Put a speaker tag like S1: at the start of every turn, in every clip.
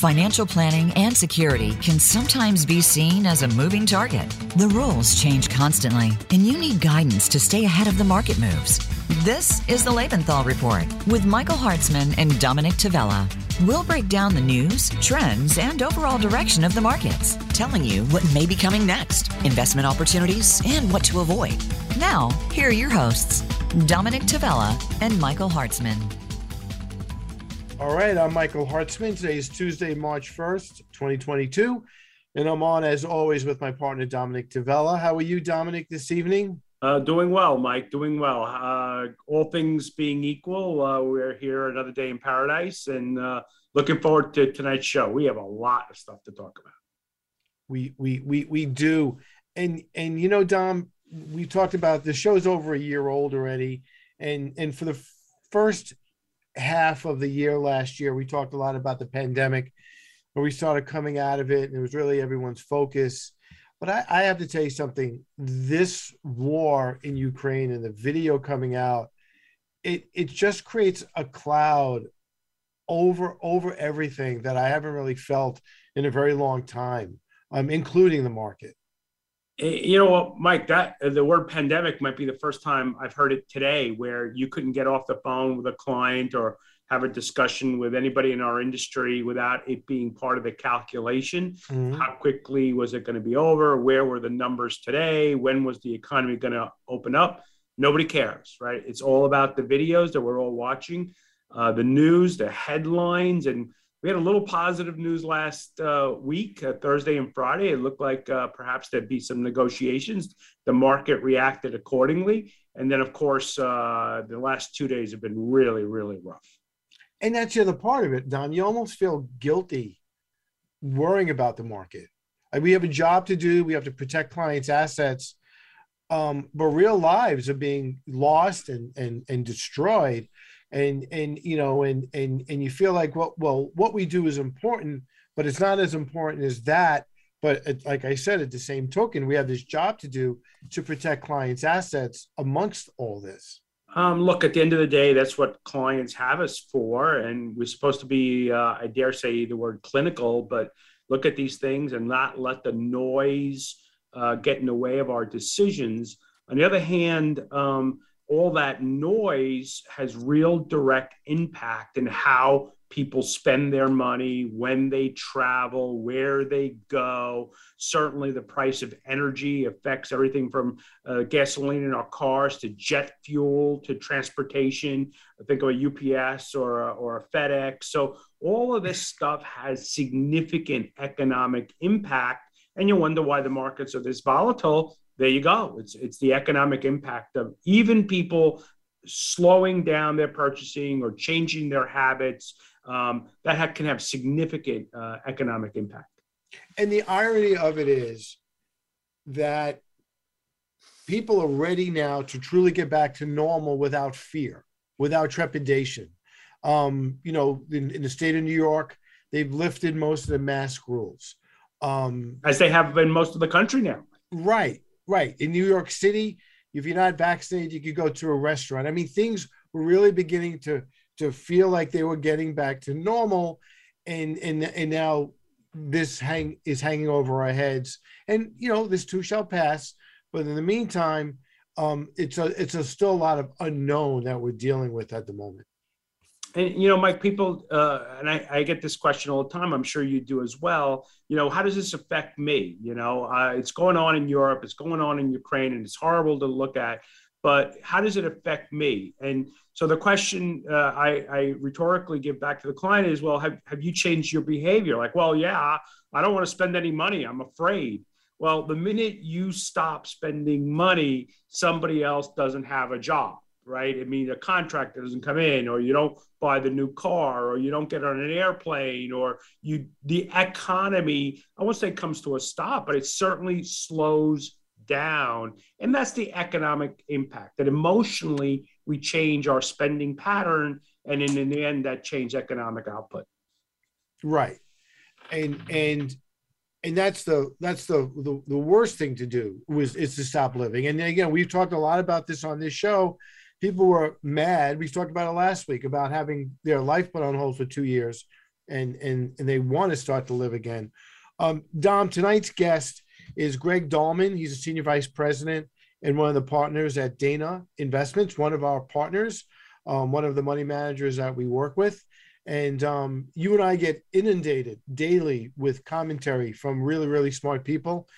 S1: Financial planning and security can sometimes be seen as a moving target. The rules change constantly, and you need guidance to stay ahead of the market moves. This is the Lebenthal Report with Michael Hartzman and Dominick Tavella. We'll break down the news, trends, and overall direction of the markets, telling you what may be coming next, investment opportunities, and what to avoid. Now, here are your hosts, Dominick Tavella and Michael Hartzman.
S2: All right, I'm Michael Hartzman. Today is Tuesday, March 1st, 2022. And I'm on, as always, with my partner, Dominick Tavella. How are you, Dominick, this evening?
S3: Uh, doing well, Mike. Doing well. Uh, all things being equal, uh, we're here another day in paradise and uh, looking forward to tonight's show. We have a lot of stuff to talk about.
S2: We we we we do, and and you know, Dom, we talked about the show's over a year old already, and and for the first half of the year last year, we talked a lot about the pandemic, where we started coming out of it, and it was really everyone's focus. But I, I have to tell you something: this war in Ukraine and the video coming out, it it just creates a cloud over over everything that I haven't really felt in a very long time, um, including the market.
S3: Eh, you know what, Mike? That the word pandemic might be the first time I've heard it today, where you couldn't get off the phone with a client or have a discussion with anybody in our industry without it being part of the calculation. Mm-hmm. How quickly was it going to be over? Where were the numbers today? When was the economy going to open up? Nobody cares, right? It's all about the videos that we're all watching, uh, the news, the headlines, and we had a little positive news last uh, week, uh, Thursday and Friday. It looked like uh, perhaps there'd be some negotiations. The market reacted accordingly. And then, of course, uh, the last two days have been really, really rough.
S2: And that's the other part of it, Dom. You almost feel guilty worrying about the market. Like we have a job to do, we have to protect clients' assets. Um, but real lives are being lost and, and, and destroyed and and you know and and and you feel like well well what we do is important but it's not as important as that. But it, like i said at the same token we have this job to do to protect clients assets amongst all this.
S3: Um, look at the end of the day that's what clients have us for and we're supposed to be uh, i dare say the word clinical but look at these things and not let the noise uh, get in the way of our decisions. On the other hand um, all that noise has real direct impact in how people spend their money, when they travel, where they go. Certainly, the price of energy affects everything from uh, gasoline in our cars to jet fuel to transportation. I think of a UPS or a, or a FedEx. So, all of this stuff has significant economic impact. And you wonder why the markets are this volatile there you go. It's it's the economic impact of even people slowing down their purchasing or changing their habits. Um, that ha- can have significant uh, economic impact.
S2: And the irony of it is that people are ready now to truly get back to normal without fear, without trepidation. Um, you know, in, in, the state of New York, they've lifted most of the mask rules.
S3: Um, As they have in most of the country now.
S2: Right right in New York City, if you're not vaccinated, you could go to a restaurant. I mean, things were really beginning to to feel like they were getting back to normal, and and and now this hang is hanging over our heads. And you know, this too shall pass. But in the meantime, um, it's a it's a still a lot of unknown that we're dealing with at the moment
S3: and you know mike people uh, and I, I, get this question all the time i'm sure you do as well you know how does this affect me? You know uh, it's going on in europe it's going on in ukraine and it's horrible to look at but how does it affect me? And so the question uh, I, I, rhetorically give back to the client is well have, have you changed your behavior? Like well yeah i don't want to spend any money i'm afraid. Well the minute you stop spending money somebody else doesn't have a job right? I mean, a contractor doesn't come in, or you don't buy the new car, or you don't get on an airplane, or you the economy. I won't say comes to a stop, but it certainly slows down, and that's the economic impact. That emotionally we change our spending pattern, and in, in the end, that change economic output.
S2: Right, and and and that's the that's the, the the worst thing to do was is to stop living and again we've talked a lot about this on this show people were mad. We talked about it last week about having their life put on hold for two years and and, and they want to start to live again. Um, Dom, tonight's guest is Greg Dahlman. He's a senior vice president and one of the partners at Dana Investments, one of our partners, um, one of the money managers that we work with. And um, you and I get inundated daily with commentary from really, really smart people.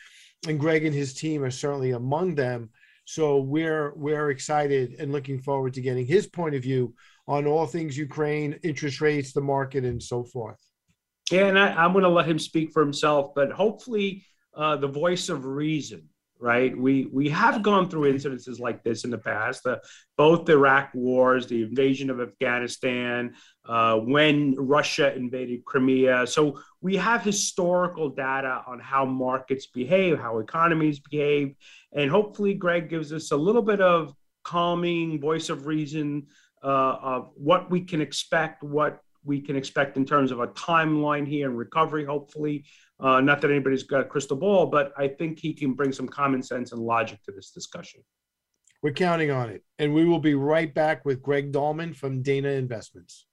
S2: And Greg and his team are certainly among them. So we're we're excited and looking forward to getting his point of view on all things Ukraine, interest rates, the market, and so forth.
S3: Yeah, and I, am going to let him speak for himself, but hopefully, uh, the voice of reason right? We we have gone through incidences like this in the past. Both the Iraq wars, the invasion of Afghanistan, uh, when Russia invaded Crimea. So we have historical data on how markets behave, how economies behave, and hopefully, Greg gives us a little bit of calming voice of reason uh, of what we can expect, what we can expect in terms of a timeline here and recovery, hopefully. Uh, not that anybody's got a crystal ball, but I think he can bring some common sense and logic to this discussion.
S2: We're counting on it. And we will be right back with Greg Dahlman from Dana Investments.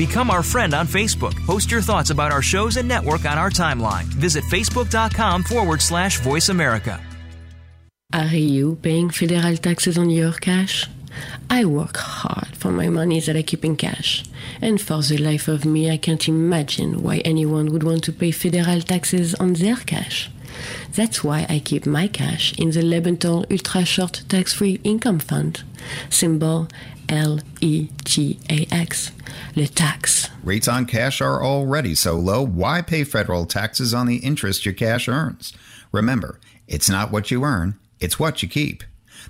S4: Become our friend on Facebook. Post your thoughts about our shows and network on our timeline. Visit facebook.com forward slash voice America.
S5: Are you paying federal taxes on your cash? I work hard for my money that I keep in cash. And for the life of me, I can't imagine why anyone would want to pay federal taxes on their cash. That's why I keep my cash in the Lebenthal Ultra Short Tax Free Income Fund, symbol L-E-T-A-X, le tax.
S6: Rates on cash are already so low, why pay federal taxes on the interest your cash earns? Remember, it's not what you earn, it's what you keep.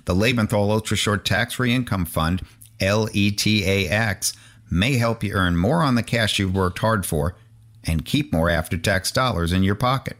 S6: The Lebenthal Ultra Short Tax Free Income Fund, LETAX, may help you earn more on the cash you've worked hard for and keep more after tax dollars in your pocket.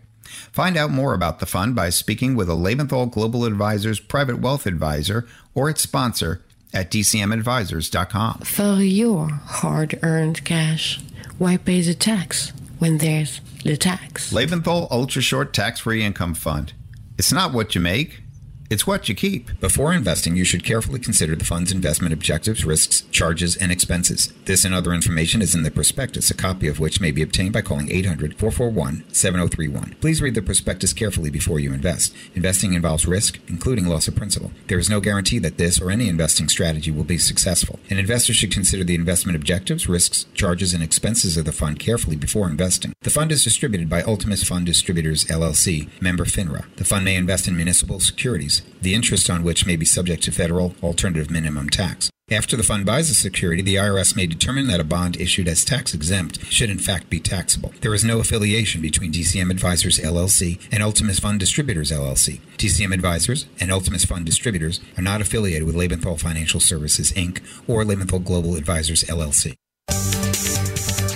S6: Find out more about the fund by speaking with a Lebenthal Global Advisors private wealth advisor or its sponsor at dcmadvisors.com.
S5: For your hard earned cash, why pay the tax when there's the tax?
S6: Lebenthal Ultra Short Tax Free Income Fund. It's not what you make, it's what you keep. Before investing, you should carefully consider the fund's investment objectives, risks, charges, and expenses. This and other information is in the prospectus, a copy of which may be obtained by calling 800 441 7031. Please read the prospectus carefully before you invest. Investing involves risk, including loss of principal. There is no guarantee that this or any investing strategy will be successful. An investor should consider the investment objectives, risks, charges, and expenses of the fund carefully before investing. The fund is distributed by Ultimus Fund Distributors, LLC, member FINRA. The fund may invest in municipal securities the interest on which may be subject to federal alternative minimum tax. After the fund buys a security, the IRS may determine that a bond issued as tax exempt should in fact be taxable. There is no affiliation between DCM Advisors LLC and Ultimus Fund Distributors LLC. DCM Advisors and Ultimus Fund Distributors are not affiliated with Lebenthal Financial Services Inc. or Lebenthal Global Advisors LLC.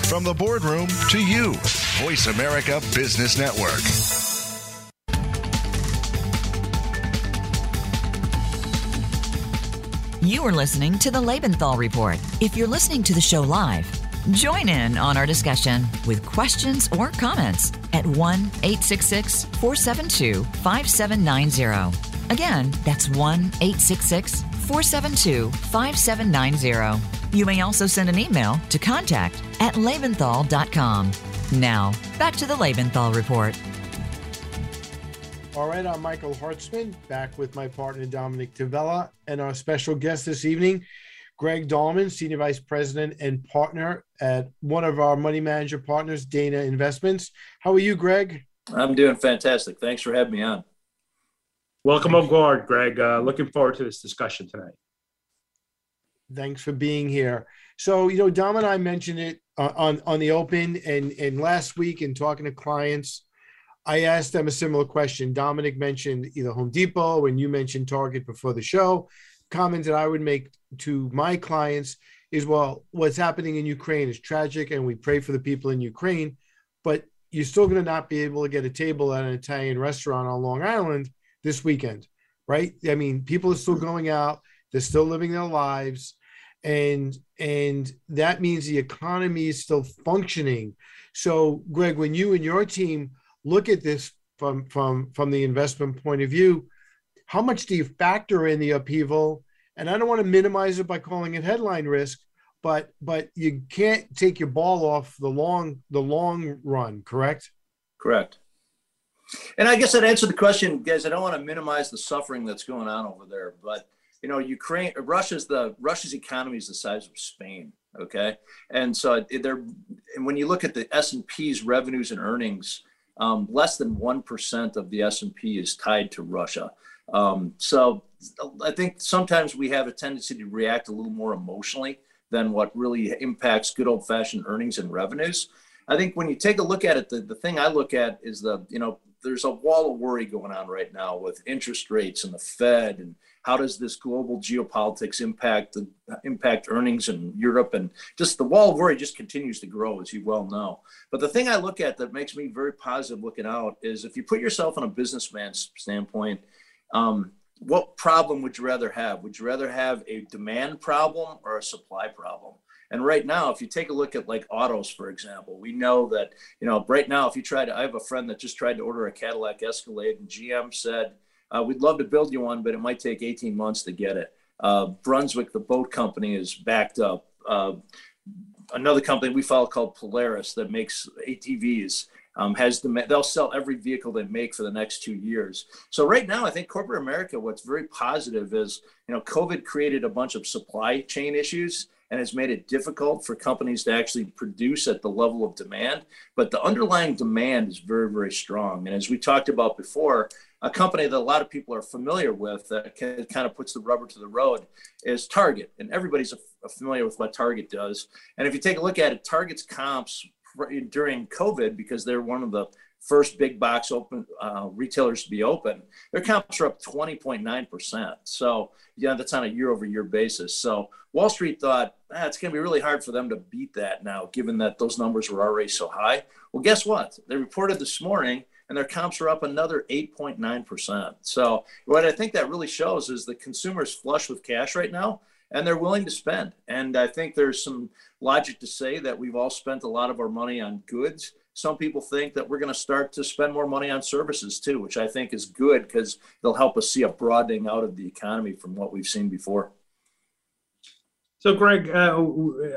S7: From the boardroom to you, Voice America Business Network.
S1: You are listening to the Lebenthal Report. If you're listening to the show live, join in on our discussion with questions or comments at 1 866 472 5790. Again, that's 1 866 472 5790. You may also send an email to contact at lebenthal.com. Now, back to the Lebenthal Report.
S2: All right, I'm Michael Hartzman, back with my partner Dominick Tavella, and our special guest this evening, Greg Dahlman, Senior Vice President and partner at one of our money manager partners, Dana Investments. How are you, Greg?
S8: I'm doing fantastic. Thanks for having me on.
S3: Welcome aboard, Greg. Uh, looking forward to this discussion tonight.
S2: Thanks for being here. So, you know, Dom and I mentioned it uh, on on the open, and and last week in talking to clients I asked them a similar question. Dominick mentioned either Home Depot when you mentioned Target before the show. Comment that I would make to my clients is well, what's happening in Ukraine is tragic, and we pray for the people in Ukraine, but you're still going to not be able to get a table at an Italian restaurant on Long Island this weekend, right? I mean, people are still going out, they're still living their lives. and and that means the economy is still functioning. So, Greg, when you and your team look at this from from from the investment point of view, how much do you factor in the upheaval? And I don't want to minimize it by calling it headline risk, but but you can't take your ball off the long the long run, correct?
S8: Correct. And I guess I'd answer the question, guys. I don't want to minimize the suffering that's going on over there, but you know, Ukraine, Russia's the Russia's economy is the size of Spain. Okay, and so they're and when you look at the S and P's revenues and earnings, um, less than one percent of the S and P is tied to Russia. Um, so I think sometimes we have a tendency to react a little more emotionally than what really impacts good old fashioned earnings and revenues. I think when you take a look at it, the, the thing I look at is the, you know, there's a wall of worry going on right now with interest rates and the Fed and how does this global geopolitics impact the impact earnings in Europe and just the wall of worry just continues to grow as you well know. But the thing I look at that makes me very positive looking out is if you put yourself in a businessman's standpoint, um, what problem would you rather have? Would you rather have a demand problem or a supply problem? And right now, if you take a look at like autos, for example, we know that, you know, right now, if you try to, I have a friend that just tried to order a Cadillac Escalade and GM said, uh, we'd love to build you one, but it might take 18 months to get it. Uh, Brunswick, the boat company, is backed up. Uh, another company we follow called Polaris that makes ATVs um, has the they'll sell every vehicle they make for the next two years. So right now, I think corporate America, what's very positive is you know COVID created a bunch of supply chain issues and has made it difficult for companies to actually produce at the level of demand. But the underlying demand is very very strong. And as we talked about before, a company that a lot of people are familiar with that kind of puts the rubber to the road is Target, and everybody's familiar with what Target does. And if you take a look at it, Target's comps during COVID because they're one of the first big box open uh, retailers to be open. Their comps are up 20.9%. So, yeah, that's on a year over year basis. So, Wall Street thought ah, it's going to be really hard for them to beat that now, given that those numbers were already so high. Well, guess what? They reported this morning and their comps are up another 8.9%. So, what I think that really shows is the consumers flush with cash right now and they're willing to spend. And I think there's some logic to say that we've all spent a lot of our money on goods. Some people think that we're going to start to spend more money on services too, which I think is good because it'll help us see a broadening out of the economy from what we've seen before.
S3: So, Greg, uh,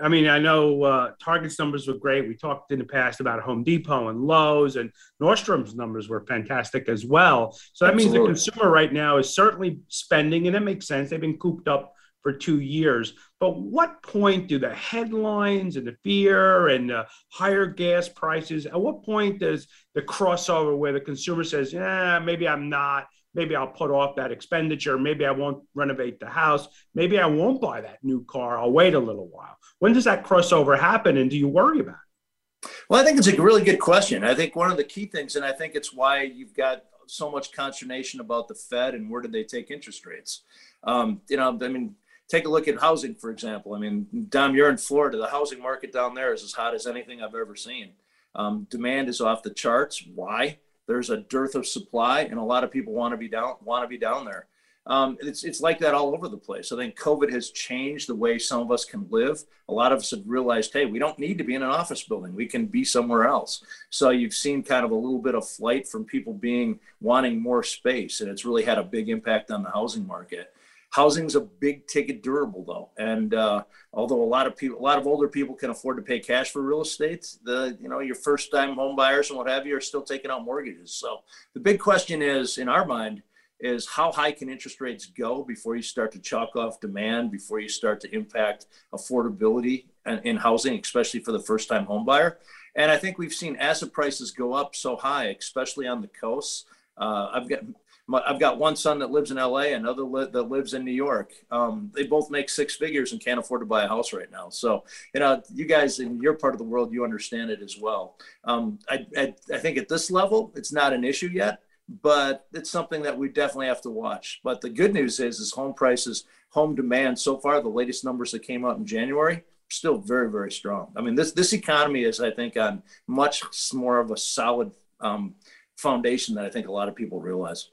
S3: I mean, I know uh, Target's numbers were great. We talked in the past about Home Depot and Lowe's, and Nordstrom's numbers were fantastic as well. So that Absolutely. means the consumer right now is certainly spending, and it makes sense. They've been cooped up for two years. But what point do the headlines and the fear and the higher gas prices, at what point does the crossover where the consumer says, yeah, maybe I'm not, maybe I'll put off that expenditure, maybe I won't renovate the house, maybe I won't buy that new car, I'll wait a little while. When does that crossover happen and do you worry about it?
S8: Well, I think it's a really good question. I think one of the key things, and I think it's why you've got so much consternation about the Fed and where did they take interest rates. Um, you know, I mean, take a look at housing, for example. I mean, Dom, you're in Florida. The housing market down there is as hot as anything I've ever seen. Um, demand is off the charts. Why? There's a dearth of supply, and a lot of people want to be down want to be down there. Um, it's it's like that all over the place. I think COVID has changed the way some of us can live. A lot of us have realized, hey, we don't need to be in an office building. We can be somewhere else. So you've seen kind of a little bit of flight from people being wanting more space, and it's really had a big impact on the housing market. Housing's a big ticket durable though, and uh, although a lot of people, a lot of older people can afford to pay cash for real estate, the you know your first time home buyers and what have you are still taking out mortgages. So the big question is, in our mind, is how high can interest rates go before you start to chalk off demand, before you start to impact affordability in housing, especially for the first time home buyer. And I think we've seen asset prices go up so high, especially on the coasts. Uh, I've got my, I've got one son that lives in LA, another li- that lives in New York. Um, they both make six figures and can't afford to buy a house right now. So, you know, you guys in your part of the world, you understand it as well. Um, I, I, I think at this level, it's not an issue yet, but it's something that we definitely have to watch. But the good news is, is home prices, home demand so far, the latest numbers that came out in January, still very, very strong. I mean, this this economy is, I think, on much more of a solid um, foundation than I think a lot of people realize.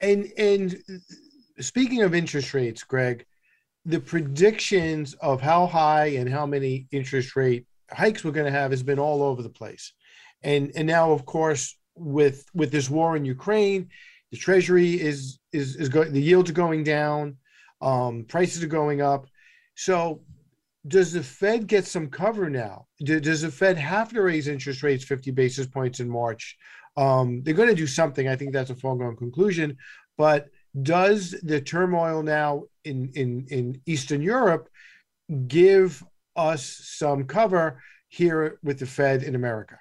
S2: And and speaking of interest rates, Greg, the predictions of how high and how many interest rate hikes we're going to have has been all over the place. And and now of course with with this war in Ukraine, the treasury is is is going the yields are going down, um, prices are going up. So does the Fed get some cover now? Does the Fed have to raise interest rates 50 basis points in March? Um, they're going to do something. I think that's a foregone conclusion. But does the turmoil now in, in, in Eastern Europe give us some cover here with the Fed in America?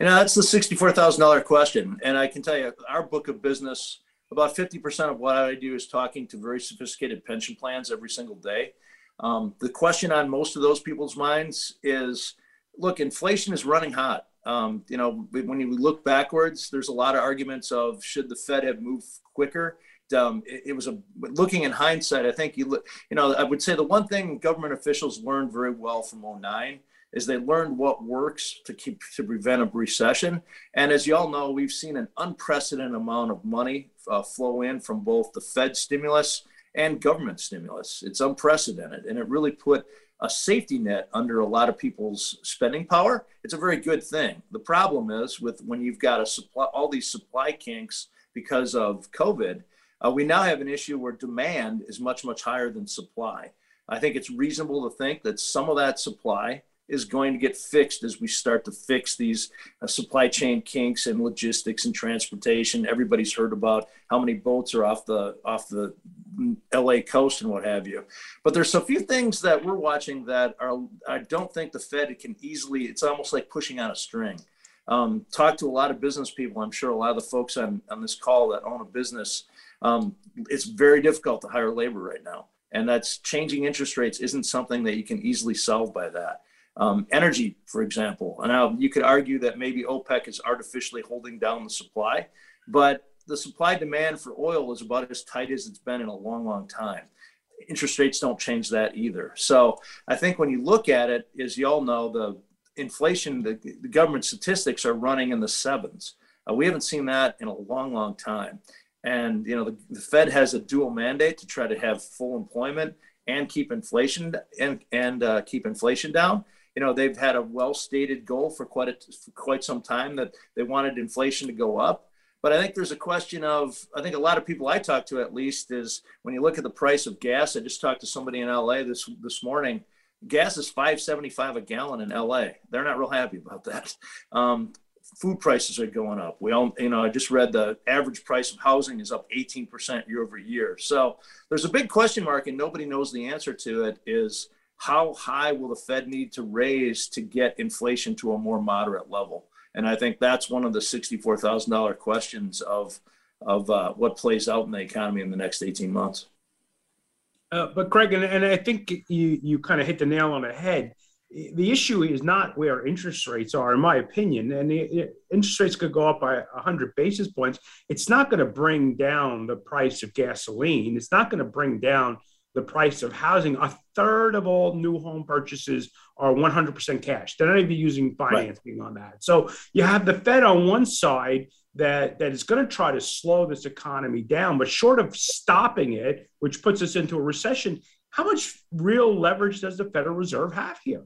S8: You know, that's the $64,000 question. And I can tell you, our book of business, about 50% of what I do is talking to very sophisticated pension plans every single day. Um, the question on most of those people's minds is look, inflation is running hot. Um, you know, when you look backwards, there's a lot of arguments of should the Fed have moved quicker. Um, it, it, was a looking in hindsight. I think you look, you know, I would say the one thing government officials learned very well from 09 is they learned what works to keep to prevent a recession. And as you all know, we've seen an unprecedented amount of money uh, flow in from both the Fed stimulus and government stimulus. It's unprecedented, and it really put a safety net under a lot of people's spending power. It's a very good thing. The problem is with when you've got a supply, all these supply kinks because of COVID, uh, we now have an issue where demand is much much higher than supply. I think it's reasonable to think that some of that supply is going to get fixed as we start to fix these uh, supply chain kinks and logistics and transportation. Everybody's heard about how many boats are off the off the LA coast and what have you. But there's a few things that we're watching that are I don't think the Fed can easily. It's almost like pushing on a string. Um, talk to a lot of business people. I'm sure a lot of the folks on on this call that own a business. Um, it's very difficult to hire labor right now, and that's changing interest rates isn't something that you can easily solve by that. Um, energy, for example. Now, you could argue that maybe OPEC is artificially holding down the supply, but the supply demand for oil is about as tight as it's been in a long, long time. Interest rates don't change that either. So I think when you look at it, as you all know, the inflation, the, the government statistics are running in the sevens. Uh, we haven't seen that in a long, long time. And you know, the, the Fed has a dual mandate to try to have full employment and keep inflation and and uh, keep inflation down you know they've had a well-stated goal for quite a, for quite some time that they wanted inflation to go up. But i think there's a question of i think a lot of people i talk to at least is when you look at the price of gas i just talked to somebody in la this this morning gas is 575 a gallon in la they're not real happy about that. Um, food prices are going up. We all you know i just read the average price of housing is up 18% year over year. So there's a big question mark and nobody knows the answer to it is how high will the Fed need to raise to get inflation to a more moderate level? And I think that's one of the sixty-four thousand dollar questions of of uh, what plays out in the economy in the next eighteen months.
S3: Uh, but Craig, and, and I think you you kind of hit the nail on the head. The issue is not where interest rates are, in my opinion. And the, interest rates could go up by 100 basis points. It's not going to bring down the price of gasoline. It's not going to bring down the price of housing. A third of all new home purchases are 100% cash. They're not even using financing right. on that. So you have the Fed on one side that that is going to try to slow this economy down, but short of stopping it, which puts us into a recession, how much real leverage does the Federal Reserve have here?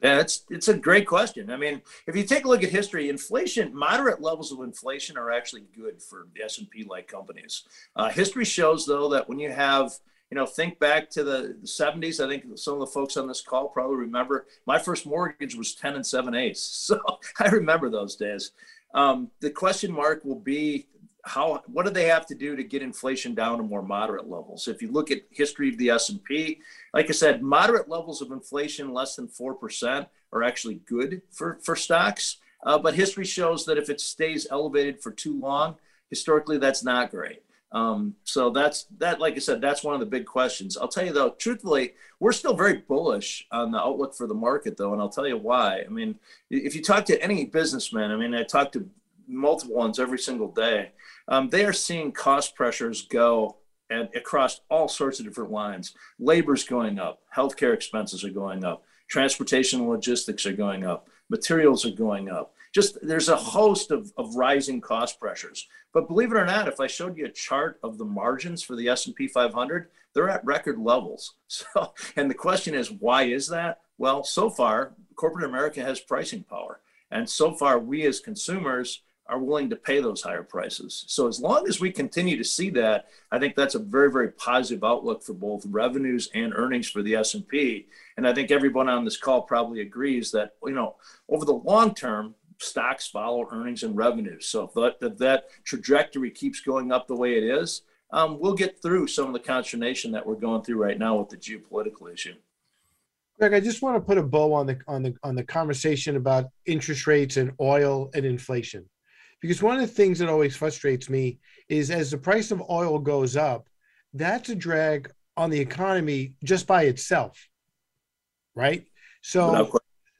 S8: Yeah, it's it's a great question. I mean, if you take a look at history, inflation, moderate levels of inflation are actually good for S and P like companies. Uh, history shows, though, that when you have you know, think back to the, the 70s. I think some of the folks on this call probably remember my first mortgage was 10 and 7 eighths. So I remember those days. Um, the question mark will be how what do they have to do to get inflation down to more moderate levels if you look at history of the s&p like i said moderate levels of inflation less than 4% are actually good for, for stocks uh, but history shows that if it stays elevated for too long historically that's not great um, so that's that. Like I said, that's one of the big questions. I'll tell you though, truthfully, we're still very bullish on the outlook for the market, though, and I'll tell you why. I mean, if you talk to any businessman, I mean, I talk to multiple ones every single day. Um, they are seeing cost pressures go and across all sorts of different lines. Labor's going up, healthcare expenses are going up, transportation and logistics are going up, materials are going up just there's a host of, of rising cost pressures. But believe it or not, if I showed you a chart of the margins for the S&P 500, they're at record levels. So, and the question is, why is that? Well, so far, corporate America has pricing power. And so far, we as consumers are willing to pay those higher prices. So as long as we continue to see that, I think that's a very very positive outlook for both revenues and earnings for the S&P. And I think everyone on this call probably agrees that you know over the long term stocks follow earnings and revenues. So if that, if that trajectory keeps going up the way it is, um, we'll get through some of the consternation that we're going through right now with the geopolitical issue.
S2: Greg, I just want to put a bow on the on the on the conversation about interest rates and oil and inflation because one of the things that always frustrates me is as the price of oil goes up, that's a drag on the economy just by itself, right? So,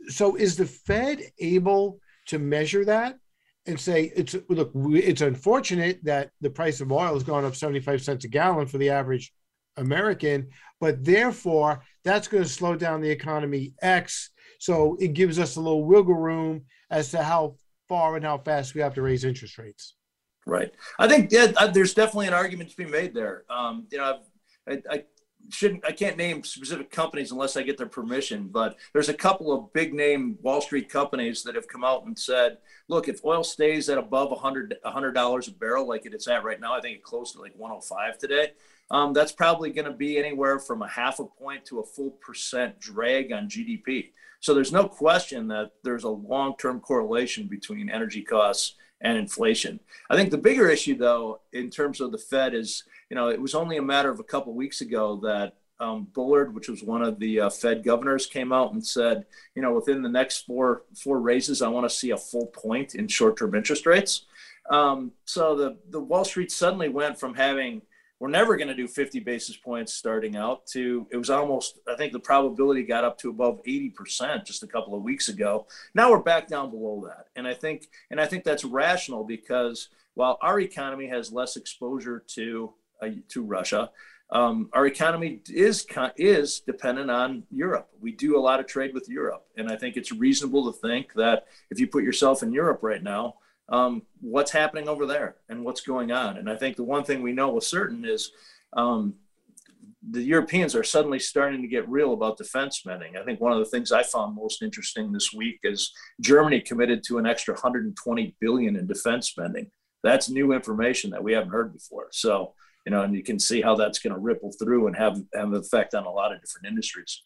S2: so is the Fed able to measure that and say it's look, it's unfortunate that the price of oil has gone up 75 cents a gallon for the average American, but therefore that's going to slow down the economy X. So it gives us a little wiggle room as to how far and how fast we have to raise interest rates.
S8: Right. I think yeah, there's definitely an argument to be made there. Um, you know, I, I shouldn't, I can't name specific companies unless I get their permission, but there's a couple of big name Wall Street companies that have come out and said, look, if oil stays at above 100 $100 a barrel like it is at right now, I think it closed to like 105 today. Um, that's probably going to be anywhere from a half a point to a full percent drag on GDP. So there's no question that there's a long-term correlation between energy costs and inflation. I think the bigger issue, though, in terms of the Fed, is you know it was only a matter of a couple of weeks ago that um, Bullard, which was one of the uh, Fed governors, came out and said, you know, within the next four four raises, I want to see a full point in short-term interest rates. Um, so the the Wall Street suddenly went from having we're never going to do 50 basis points starting out to it was almost i think the probability got up to above 80% just a couple of weeks ago now we're back down below that and i think and i think that's rational because while our economy has less exposure to uh, to russia um, our economy is is dependent on Europe. We do a lot of trade with Europe, and I think it's reasonable to think that if you put yourself in Europe right now, um, what's happening over there and what's going on. And I think the one thing we know with certain is um, the Europeans are suddenly starting to get real about defense spending. I think one of the things I found most interesting this week is Germany committed to an extra 120 billion in defense spending. That's new information that we haven't heard before. So, you know, and you can see how that's going to ripple through and have, have an effect on a lot of different industries.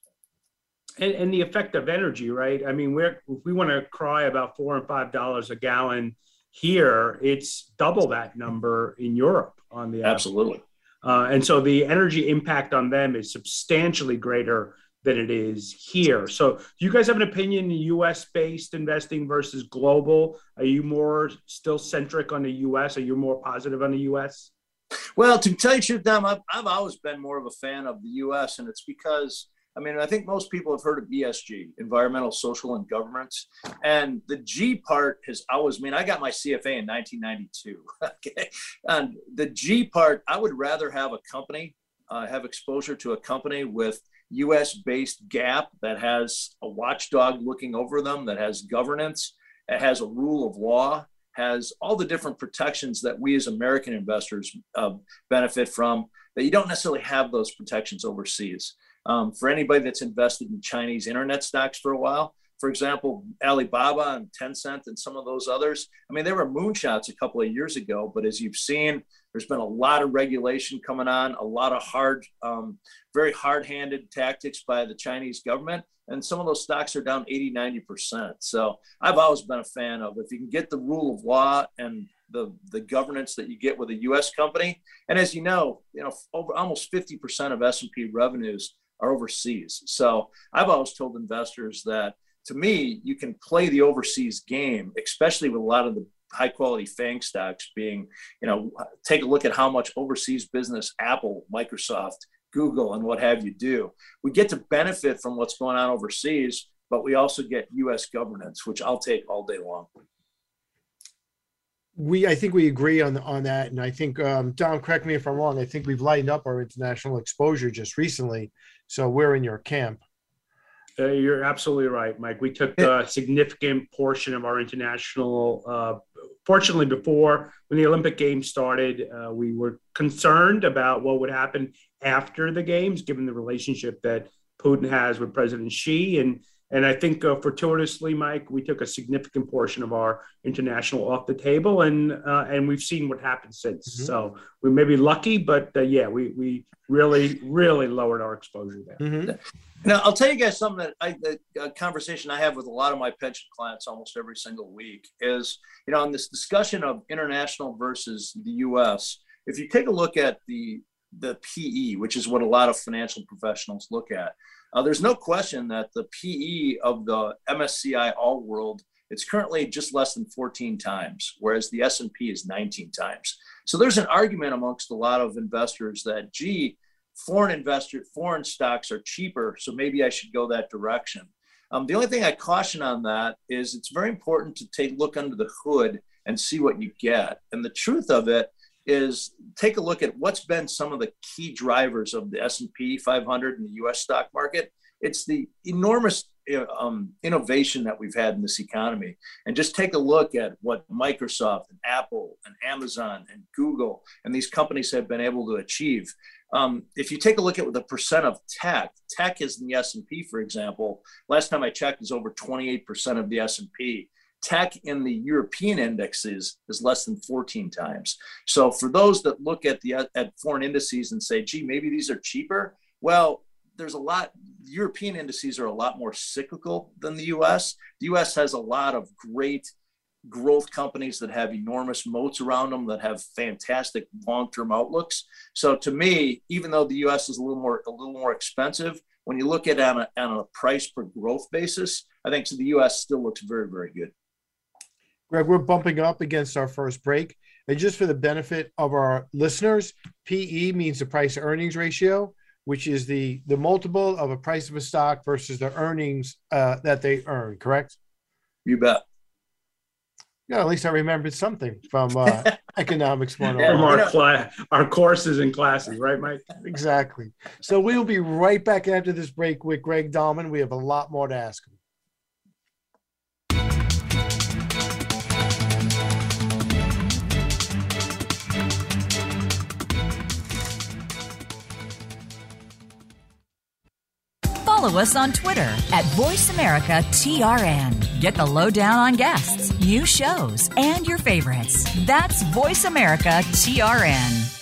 S3: And, and the effect of energy, right? I mean, we're, if we want to cry about four and five dollars a gallon here, it's double that number in Europe on the
S8: absolutely.
S3: Uh, and so the energy impact on them is substantially greater than it is here. So, do you guys have an opinion US based investing versus global? Are you more still centric on the US? Are you more positive on the US?
S8: Well, to tell you the truth, Dom, I've, I've always been more of a fan of the US, and it's because I mean, I think most people have heard of ESG, environmental, social, and governance. And the G part has always, I mean, I got my CFA in 1992. okay. And the G part, I would rather have a company, uh, have exposure to a company with US based GAAP that has a watchdog looking over them, that has governance, that has a rule of law, has all the different protections that we as American investors uh, benefit from, that you don't necessarily have those protections overseas. Um, for anybody that's invested in Chinese internet stocks for a while, for example, Alibaba and Tencent and some of those others, I mean, they were moonshots a couple of years ago, but as you've seen, there's been a lot of regulation coming on, a lot of hard, um, very hard handed tactics by the Chinese government. And some of those stocks are down 80, 90%. So I've always been a fan of if you can get the rule of law and the, the governance that you get with a U.S. company. And as you know, you know, over almost 50% of S&P revenues are overseas. So I've always told investors that to me, you can play the overseas game, especially with a lot of the high quality FANG stocks being, you know, take a look at how much overseas business Apple, Microsoft, Google, and what have you do. We get to benefit from what's going on overseas, but we also get US governance, which I'll take all day long.
S2: We, I think we agree on on that, and I think um, Dom, correct me if I'm wrong. I think we've lightened up our international exposure just recently, so we're in your camp.
S3: Uh, you're absolutely right, Mike. We took a significant portion of our international. Uh, fortunately, before when the Olympic Games started, uh, we were concerned about what would happen after the games, given the relationship that Putin has with President Xi, and and I think uh, fortuitously, Mike, we took a significant portion of our international off the table, and uh, and we've seen what happened since. Mm-hmm. So we may be lucky, but uh, yeah, we we really really lowered our exposure there.
S8: Mm-hmm. Now I'll tell you guys something that I the conversation I have with a lot of my pension clients almost every single week is you know on this discussion of international versus the U.S. If you take a look at the the PE, which is what a lot of financial professionals look at uh, there's no question that the PE of the MSCI All World it's currently just less than 14 times, whereas the S&P is 19 times. So there's an argument amongst a lot of investors that, gee, foreign investor, foreign stocks are cheaper, so maybe I should go that direction. Um, the only thing I caution on that is it's very important to take look under the hood and see what you get. And the truth of it is take a look at what's been some of the key drivers of the S&P 500 and the US stock market. It's the enormous um, innovation that we've had in this economy. And just take a look at what Microsoft and Apple and Amazon and Google and these companies have been able to achieve. Um, if you take a look at the percent of tech, tech is in the S&P, for example, last time I checked is over 28% of the S&P tech in the European indexes is less than 14 times. So for those that look at the at foreign indices and say, gee, maybe these are cheaper, well, there's a lot European indices are a lot more cyclical than the US. The US has a lot of great growth companies that have enormous moats around them that have fantastic long-term outlooks. So to me, even though the US is a little more a little more expensive, when you look at it on a, on a price per growth basis, I think the US still looks very, very good.
S2: Greg, we're bumping up against our first break. And just for the benefit of our listeners, PE means the price earnings ratio, which is the the multiple of a price of a stock versus the earnings uh, that they earn. Correct?
S8: You bet.
S2: Yeah, at least I remembered something from uh, economics one.
S3: From our class, our courses and classes, right, Mike?
S2: Exactly. So we'll be right back after this break with Greg Dahlman. We have a lot more to ask him.
S1: Follow us on Twitter at VoiceAmericaTRN. Get the lowdown on guests, new shows, and your favorites. That's VoiceAmericaTRN.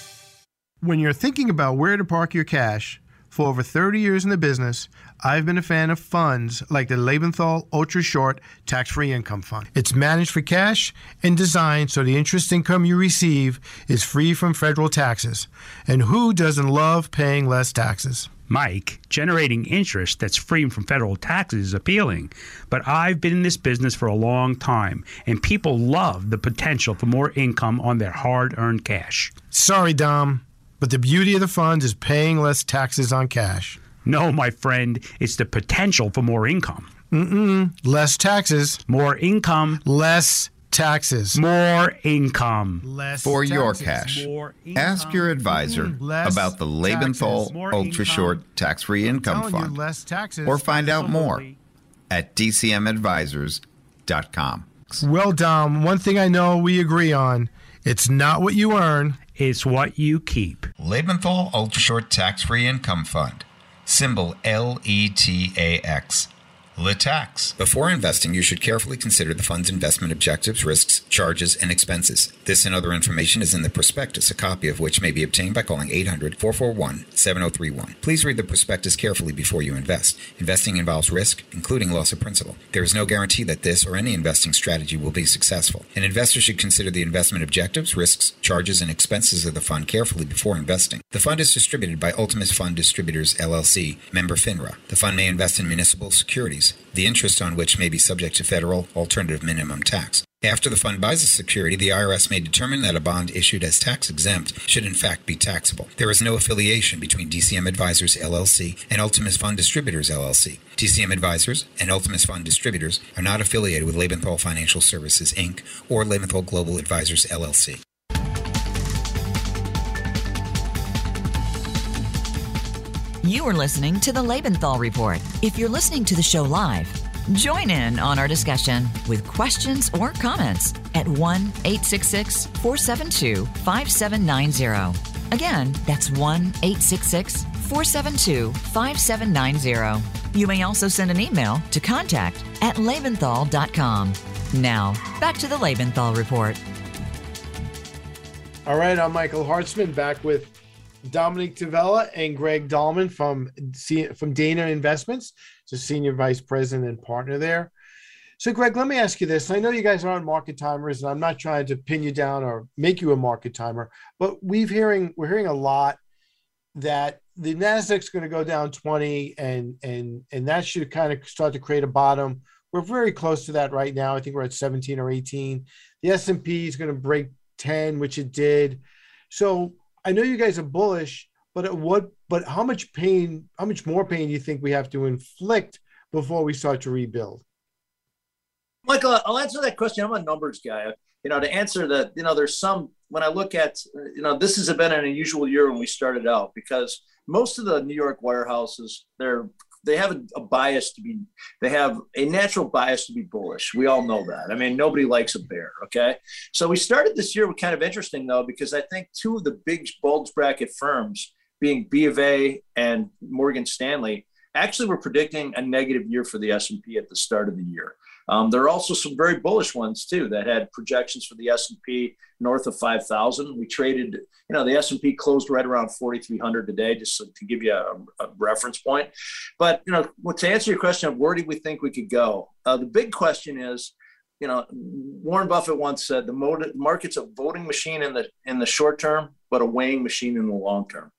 S2: When you're thinking about where to park your cash, for over 30 years in the business, I've been a fan of funds like the Lebenthal Ultra Short Tax Free Income Fund. It's managed for cash and designed so the interest income you receive is free from federal taxes. And who doesn't love paying less taxes?
S9: Mike, generating interest that's free from federal taxes is appealing. But I've been in this business for a long time, and people love the potential for more income on their hard earned cash.
S2: Sorry, Dom, but the beauty of the fund is paying less taxes on cash.
S9: No, my friend, it's the potential for more income.
S2: Mm-mm. Less taxes.
S9: More income.
S2: Less taxes.
S9: More income.
S6: Less For taxes. your cash, ask your advisor mm, about the Lebenthal Ultra Short Tax Free Income Fund.
S2: Less taxes.
S6: Or find out more at dcmadvisors.com.
S2: Well, Dom, one thing I know we agree on it's not what you earn,
S9: it's what you keep.
S6: Lebenthal Ultra Short Tax Free Income Fund. Symbol L Before investing, you should carefully consider the fund's investment objectives, risks, charges, and expenses. This and other information is in the prospectus, a copy of which may be obtained by calling 800 441 7031. Please read the prospectus carefully before you invest. Investing involves risk, including loss of principal. There is no guarantee that this or any investing strategy will be successful. An investor should consider the investment objectives, risks, charges, and expenses of the fund carefully before investing. The fund is distributed by Ultimus Fund Distributors, LLC, member FINRA. The fund may invest in municipal securities the interest on which may be subject to federal alternative minimum tax. After the fund buys a security, the IRS may determine that a bond issued as tax exempt should in fact be taxable. There is no affiliation between DCM Advisors LLC and Ultimus Fund Distributors LLC. DCM Advisors and Ultimus Fund Distributors are not affiliated with Lebenthal Financial Services Inc. or Lebenthal Global Advisors LLC.
S1: You are listening to the Lebenthal Report. If you're listening to the show live, join in on our discussion with questions or comments at 1 866 472 5790. Again, that's 1 866 472 5790. You may also send an email to contact at lebenthal.com. Now, back to the Lebenthal Report.
S2: All right, I'm Michael Hartzman back with Dominick Tavella and Greg Dahlman from from Dana Investments, the senior vice president and partner there. So, Greg, let me ask you this. I know you guys aren't market timers, and I'm not trying to pin you down or make you a market timer, but we've hearing we're hearing a lot that the Nasdaq's going to go down 20, and and and that should kind of start to create a bottom. We're very close to that right now. I think we're at 17 or 18. The S&P is going to break 10, which it did. So I know you guys are bullish, but at what? But how much pain? How much more pain do you think we have to inflict before we start to rebuild?
S8: Michael, uh, I'll answer that question. I'm a numbers guy. You know, to answer that, you know, there's some when I look at, you know, this has been an unusual year when we started out because most of the New York wirehouses, they're they have a, a, bias to be they have a natural bias to be bullish. We all know that. I mean nobody likes a bear okay? So we started this year with kind of interesting though because i think two of the big bulge bracket firms being b of a and morgan stanley actually were predicting a negative year for the s&p at the start of the year um, there are also some very bullish ones too that had projections for the S&P north of 5,000. We traded, you know, the S&P closed right around 4,300 today, just so, to give you a, a, reference point. But you know, to answer your question of where do we think we could go, uh, the big question is, you know, Warren Buffett once said the market's a voting machine in the in the short term, but a weighing machine in the long term.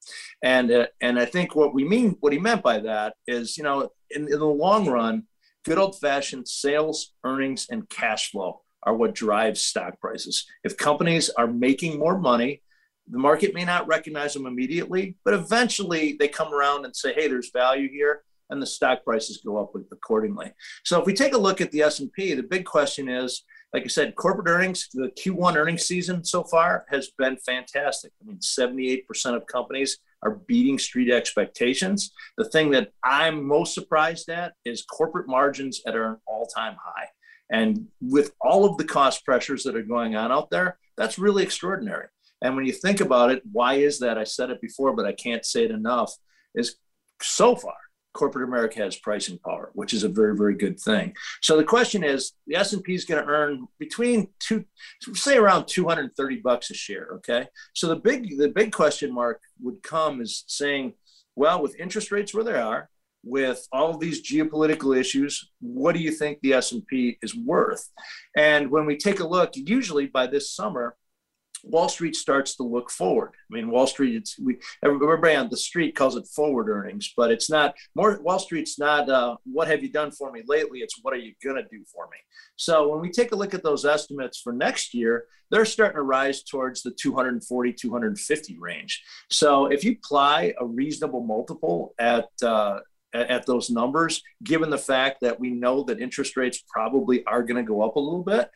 S8: And uh, and I think what we mean, what he meant by that is, you know, in, in the long run Good old fashioned sales, earnings, and cash flow are what drives stock prices. If companies are making more money, the market may not recognize them immediately, but eventually they come around and say, "Hey, there's value here," and the stock prices go up accordingly. So if we take a look at the S&P, the big question is, like I said, corporate earnings, the Q1 earnings season so far has been fantastic. I mean, 78% of companies are beating street expectations. The thing that I'm most surprised at is corporate margins at an all time high. And with all of the cost pressures that are going on out there, that's really extraordinary. And when you think about it, why is that? I said it before, but I can't say it enough. Is so far corporate America has pricing power, which is a very, very good thing. So the question is, the S and P is going to earn between two, say around 230 bucks a share. Okay. So the big, the big question mark would come is saying, well, with interest rates where they are, with all of these geopolitical issues, what do you think the S and P is worth? And when we take a look, usually by this summer, Wall Street starts to look forward. I mean, Wall Street, it's we everybody on the street calls it forward earnings, but it's not more. Wall Street's not uh, what have you done for me lately. It's what are you gonna do for me. So when we take a look at those estimates for next year, they're starting to rise towards the 240, 250 range. So if you apply a reasonable multiple at uh, at, those numbers, given the fact that we know that interest rates probably are going to go up a little bit,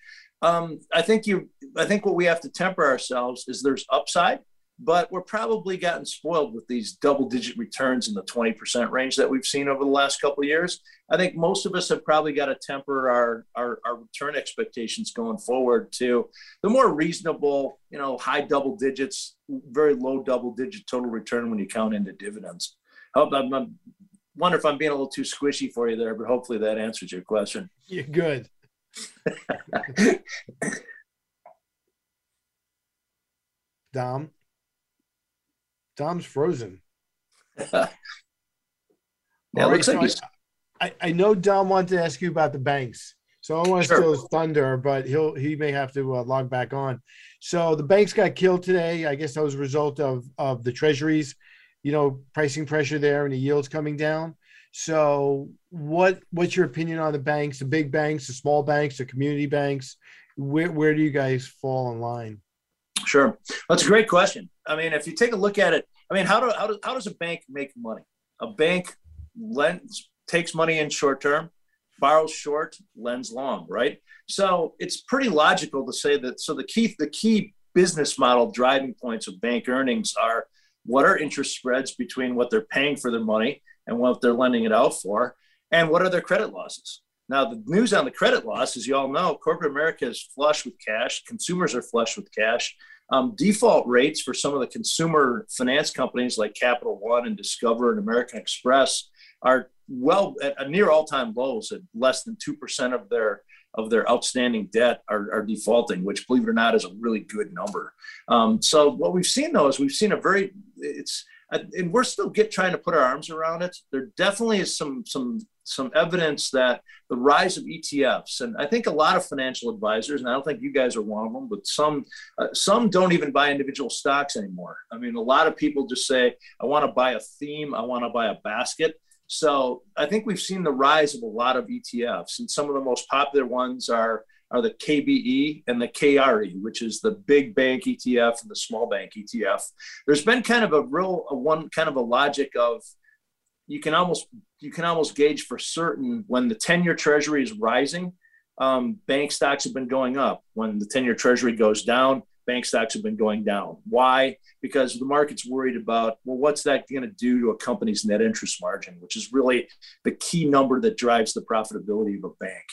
S8: um, I think you. I think what we have to temper ourselves is there's upside, but we're probably gotten spoiled with these double-digit returns in the 20% range that we've seen over the last couple years. I think most of us have probably got to temper our, our, our return expectations going forward to the more reasonable, you know, high double digits, very low double-digit total return when you count into dividends. I hope I'm, I'm wonder if I'm being a little too squishy for you there, but hopefully that answers your question.
S2: You're good. Dom. Dom's frozen.
S8: yeah, looks like he's...
S2: I, I know Dom wanted to ask you about the banks. So I want to sure. steal his thunder, but he'll he may have to uh, log back on. So the banks got killed today. I guess that was a result of of the treasuries, you know, pricing pressure there and the yields coming down. So, what what's your opinion on the banks, the big banks, the small banks, the community banks? Where where do you guys fall in line?
S8: Sure, that's a great question. I mean, if you take a look at it, I mean, how do how, do, how does a bank make money? A bank lends takes money in short term, borrows short, lends long, right? So it's pretty logical to say that. So the key the key business model driving points of bank earnings are what are interest spreads between what they're paying for their money and what they're lending it out for, and what are their credit losses. Now, the news on the credit loss, as you all know, corporate America is flush with cash. Consumers are flush with cash. Um, default rates for some of the consumer finance companies like Capital One and Discover and American Express are well at near all-time lows at less than 2% of their of their outstanding debt are, are defaulting which believe it or not is a really good number um, so what we've seen though is we've seen a very it's and we're still get trying to put our arms around it there definitely is some some some evidence that the rise of ETFs, and I think a lot of financial advisors, and I don't think you guys are one of them, but some uh, some don't even buy individual stocks anymore. I mean, a lot of people just say, "I want to buy a theme, I want to buy a basket." So I think we've seen the rise of a lot of ETFs, and some of the most popular ones are are the KBE and the KRE, which is the big bank ETF and the small bank ETF. There's been kind of a real a one kind of a logic of you can almost you can almost gauge for certain when the 10-year treasury is rising um, bank stocks have been going up when the 10-year treasury goes down bank stocks have been going down. Why? Because the market's worried about, well, what's that going to do to a company's net interest margin, which is really the key number that drives the profitability of a bank.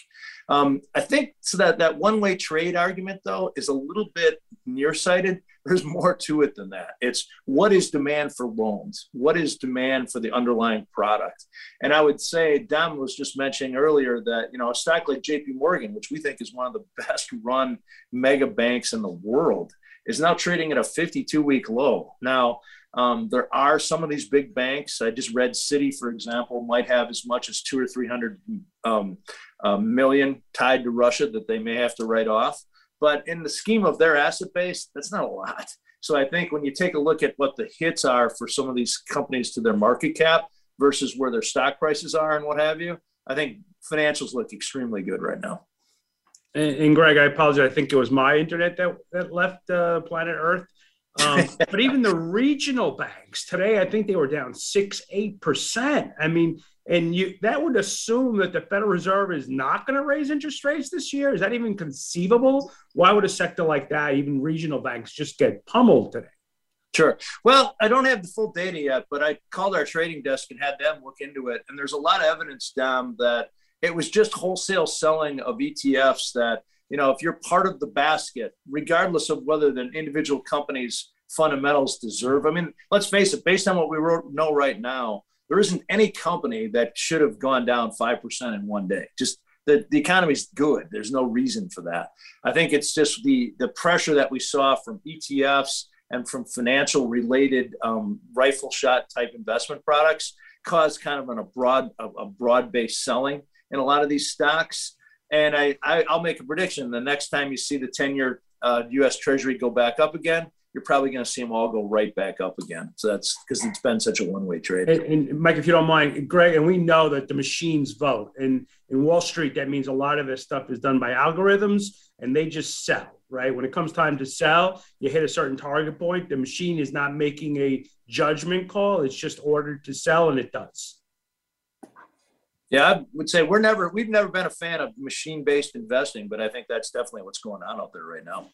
S8: Um, I think so that that one-way trade argument, though, is a little bit nearsighted. There's more to it than that. It's what is demand for loans? What is demand for the underlying product? And I would say Dom was just mentioning earlier that you know a stock like J.P. Morgan, which we think is one of the best-run mega banks in the world, is now trading at a 52-week low. Now um, there are some of these big banks. I just read Citi, for example, might have as much as two or three hundred um, uh, million tied to Russia that they may have to write off. But in the scheme of their asset base, that's not a lot. So I think when you take a look at what the hits are for some of these companies to their market cap versus where their stock prices are and what have you, I think financials look extremely good right now.
S3: And, and Greg, I apologize. I think it was my internet that, that left uh, planet Earth. Um, but even the regional banks today, I think they were down six, eight percent. I mean, and you that would assume that the Federal Reserve is not going to raise interest rates this year. Is that even conceivable? Why would a sector like that, even regional banks, just get pummeled today?
S8: Sure. Well, I don't have the full data yet, but I called our trading desk and had them look into it. And there's a lot of evidence, Dom, that it was just wholesale selling of ETFs that you know, if you're part of the basket, regardless of whether the individual company's fundamentals deserve. I mean, let's face it, based on what we know right now, there isn't any company that should have gone down 5% in one day. Just the, the economy's good. There's no reason for that. I think it's just the, the pressure that we saw from ETFs and from financial related um, rifle shot type investment products caused kind of an, a broad, a, a broad based selling in a lot of these stocks. And I, I will make a prediction: the next time you see the ten-year uh, U.S. Treasury go back up again, you're probably going to see them all go right back up again. So that's because it's been such a one-way trade.
S3: And, and, Mike, if you don't mind, Greg, and we know that the machines vote, and in Wall Street, that means a lot of this stuff is done by algorithms, and they just sell. Right when it comes time to sell, you hit a certain target point. The machine is not making a judgment call; it's just ordered to sell, and it does.
S8: Yeah, I would say we're never we've never been a fan of machine based investing, but I think that's definitely what's going on out there right now.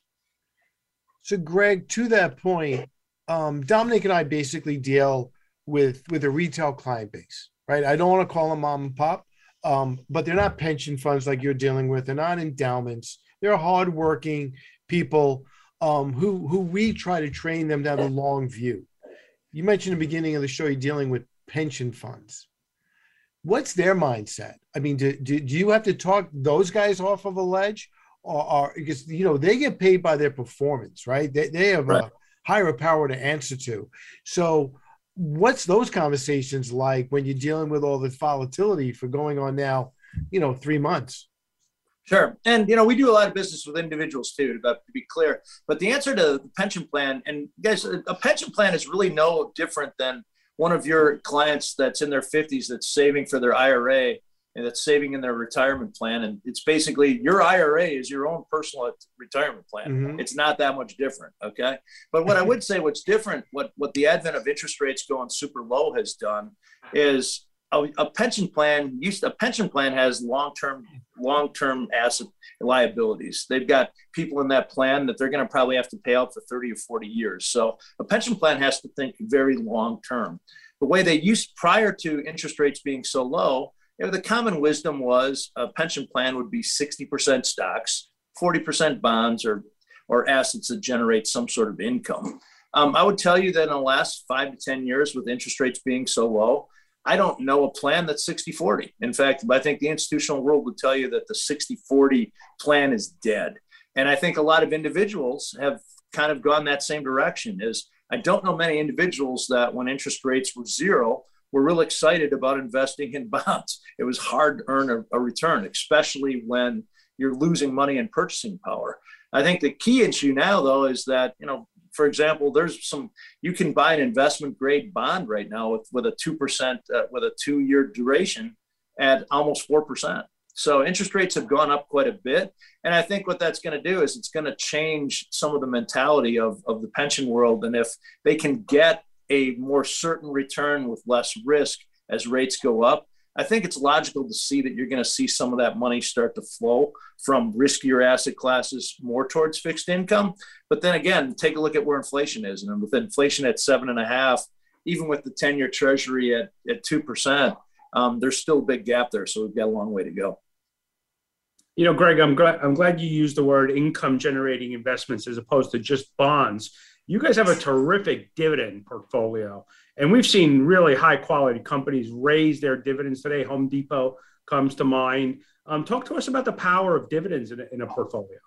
S2: So, Greg, to that point, um, Dominick and I basically deal with with a retail client base, right? I don't want to call them mom and pop, um, but they're not pension funds like you're dealing with. They're not endowments. They're hardworking people um, who who we try to train them to have a long view. You mentioned in the beginning of the show you're dealing with pension funds what's their mindset? I mean, do, do, do you have to talk those guys off of a ledge? Or, or because you know they get paid by their performance, right? They, they have right. a higher power to answer to. So, what's those conversations like when you're dealing with all the volatility for going on now, you know, three months?
S8: Sure. And, you know, we do a lot of business with individuals too, to be clear. But the answer to the pension plan, and guys, a pension plan is really no different than one of your clients that's in their 50s that's saving for their IRA and that's saving in their retirement plan. And it's basically your IRA is your own personal retirement plan. Mm-hmm. It's not that much different. Okay. But what I would say, what's different, what, what the advent of interest rates going super low has done is a, a pension plan used a pension plan has long-term long-term asset liabilities. They've got people in that plan that they're going to probably have to pay out for 30 or 40 years. So a pension plan has to think very long term. The way they used prior to interest rates being so low, you know, the common wisdom was a pension plan would be 60% stocks, 40% bonds or or assets that generate some sort of income. Um, I would tell you that in the last five to 10 years, with interest rates being so low, I don't know a plan that's 60 40. In fact, I think the institutional world would tell you that the 60 40 plan is dead. And I think a lot of individuals have kind of gone that same direction. Is I don't know many individuals that when interest rates were zero were real excited about investing in bonds. It was hard to earn a, a return, especially when you're losing money in purchasing power. I think the key issue now, though, is that you know for example, there's some you can buy an investment grade bond right now with, with a two percent uh, with a two year duration at almost four percent. So interest rates have gone up quite a bit, and I think what that's going to do is it's going to change some of the mentality of of the pension world. And if they can get a more certain return with less risk as rates go up, I think it's logical to see that you're going to see some of that money start to flow from riskier asset classes more towards fixed income. But then again, take a look at where inflation is. And with inflation at seven and a half, even with the 10 year treasury at, at 2%, um, there's still a big gap there. So we've got a long way to go.
S3: You know, Greg, I'm glad I'm glad you used the word income generating investments as opposed to just bonds. You guys have a terrific dividend portfolio. And we've seen really high quality companies raise their dividends today. Home Depot comes to mind. Um, talk to us about the power of dividends in a, in a portfolio.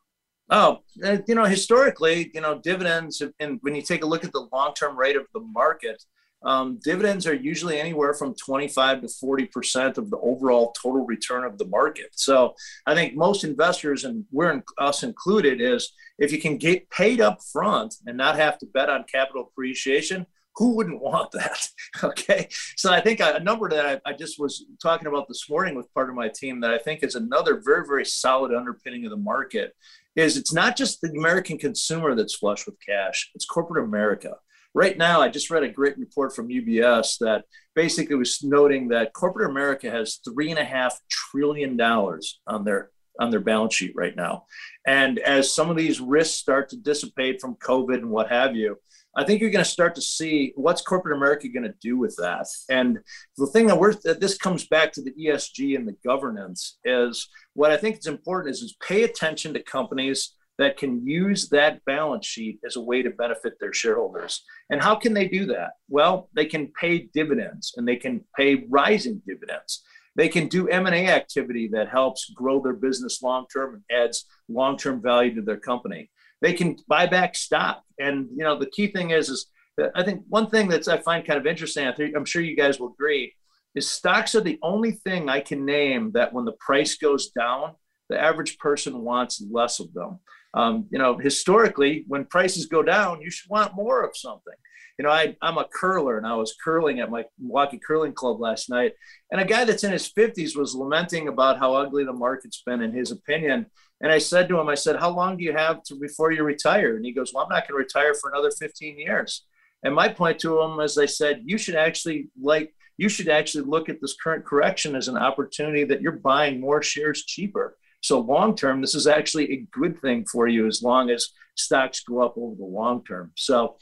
S8: Oh, you know, historically, you know, dividends, and when you take a look at the long term rate of the market, um, dividends are usually anywhere from 25 to 40% of the overall total return of the market. So I think most investors, and we're in, us included, is if you can get paid up front and not have to bet on capital appreciation, who wouldn't want that? okay. So I think a number that I, I, just was talking about this morning with part of my team that I think is another very, very solid underpinning of the market is it's not just the American consumer that's flush with cash, it's corporate America. Right now, I just read a great report from UBS that basically was noting that corporate America has three and a half trillion dollars on their on their balance sheet right now. And as some of these risks start to dissipate from COVID and what have you, I think you're going to start to see what's corporate America going to do with that. And the thing that we're that this comes back to the ESG and the governance is what I think is important is is pay attention to companies that can use that balance sheet as a way to benefit their shareholders. And how can they do that? Well, they can pay dividends and they can pay rising dividends. They can do M&A activity that helps grow their business long term and adds long-term value to their company they can buy back stock. And you know, the key thing is, is I think one thing that's I find kind of interesting. I'm sure you guys will agree, is stocks are the only thing I can name that when the price goes down, the average person wants less of them. Um, you know, historically, when prices go down, you should want more of something. You know, I, I'm a curler and I was curling at my Milwaukee Curling Club last night. And a guy that's in his 50s was lamenting about how ugly the market's been, in his opinion. And I said to him, I said, How long do you have to before you retire? And he goes, Well, I'm not going to retire for another 15 years. And my point to him is I said, You should actually like you should actually look at this current correction as an opportunity that you're buying more shares cheaper. So long term, this is actually a good thing for you as long as stocks go up over the long term. So,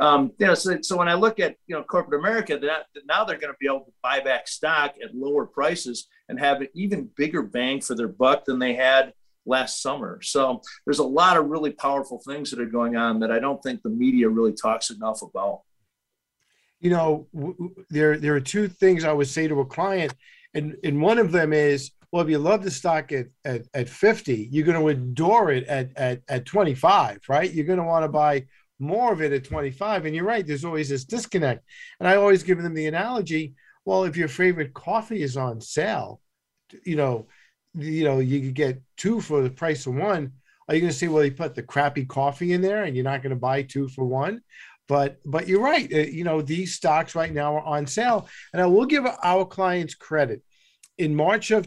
S8: um, you know, so, so when I look at you know corporate America, that now they're going to be able to buy back stock at lower prices and have an even bigger bang for their buck than they had last summer. So there's a lot of really powerful things that are going on that I don't think the media really talks enough about.
S2: You know, there there are two things I would say to a client, and and one of them is, well, if you love the stock at at, at 50, you're going to adore it at, at at 25, right? You're going to want to buy more of it at 25. And you're right, there's always this disconnect. And I always give them the analogy, well, if your favorite coffee is on sale, you know, you know, you could get two for the price of one. Are you going to say, well, he put the crappy coffee in there and you're not going to buy two for one? But but you're right. Uh, you know, these stocks right now are on sale. And I will give our clients credit. In March of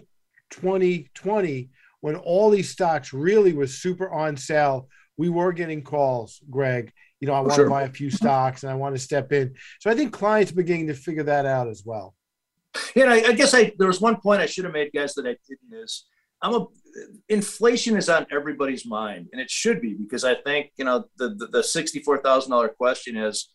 S2: 2020, when all these stocks really was super on sale, we were getting calls, Greg. You know, I want sure. to buy a few mm-hmm. stocks and I want to step in. So I think clients beginning to figure that out as well.
S8: You know, I, I guess I there was one point I should have made, guys, that I didn't is I'm a inflation is on everybody's mind, and it should be because I think you know the the, the sixty four thousand dollar question is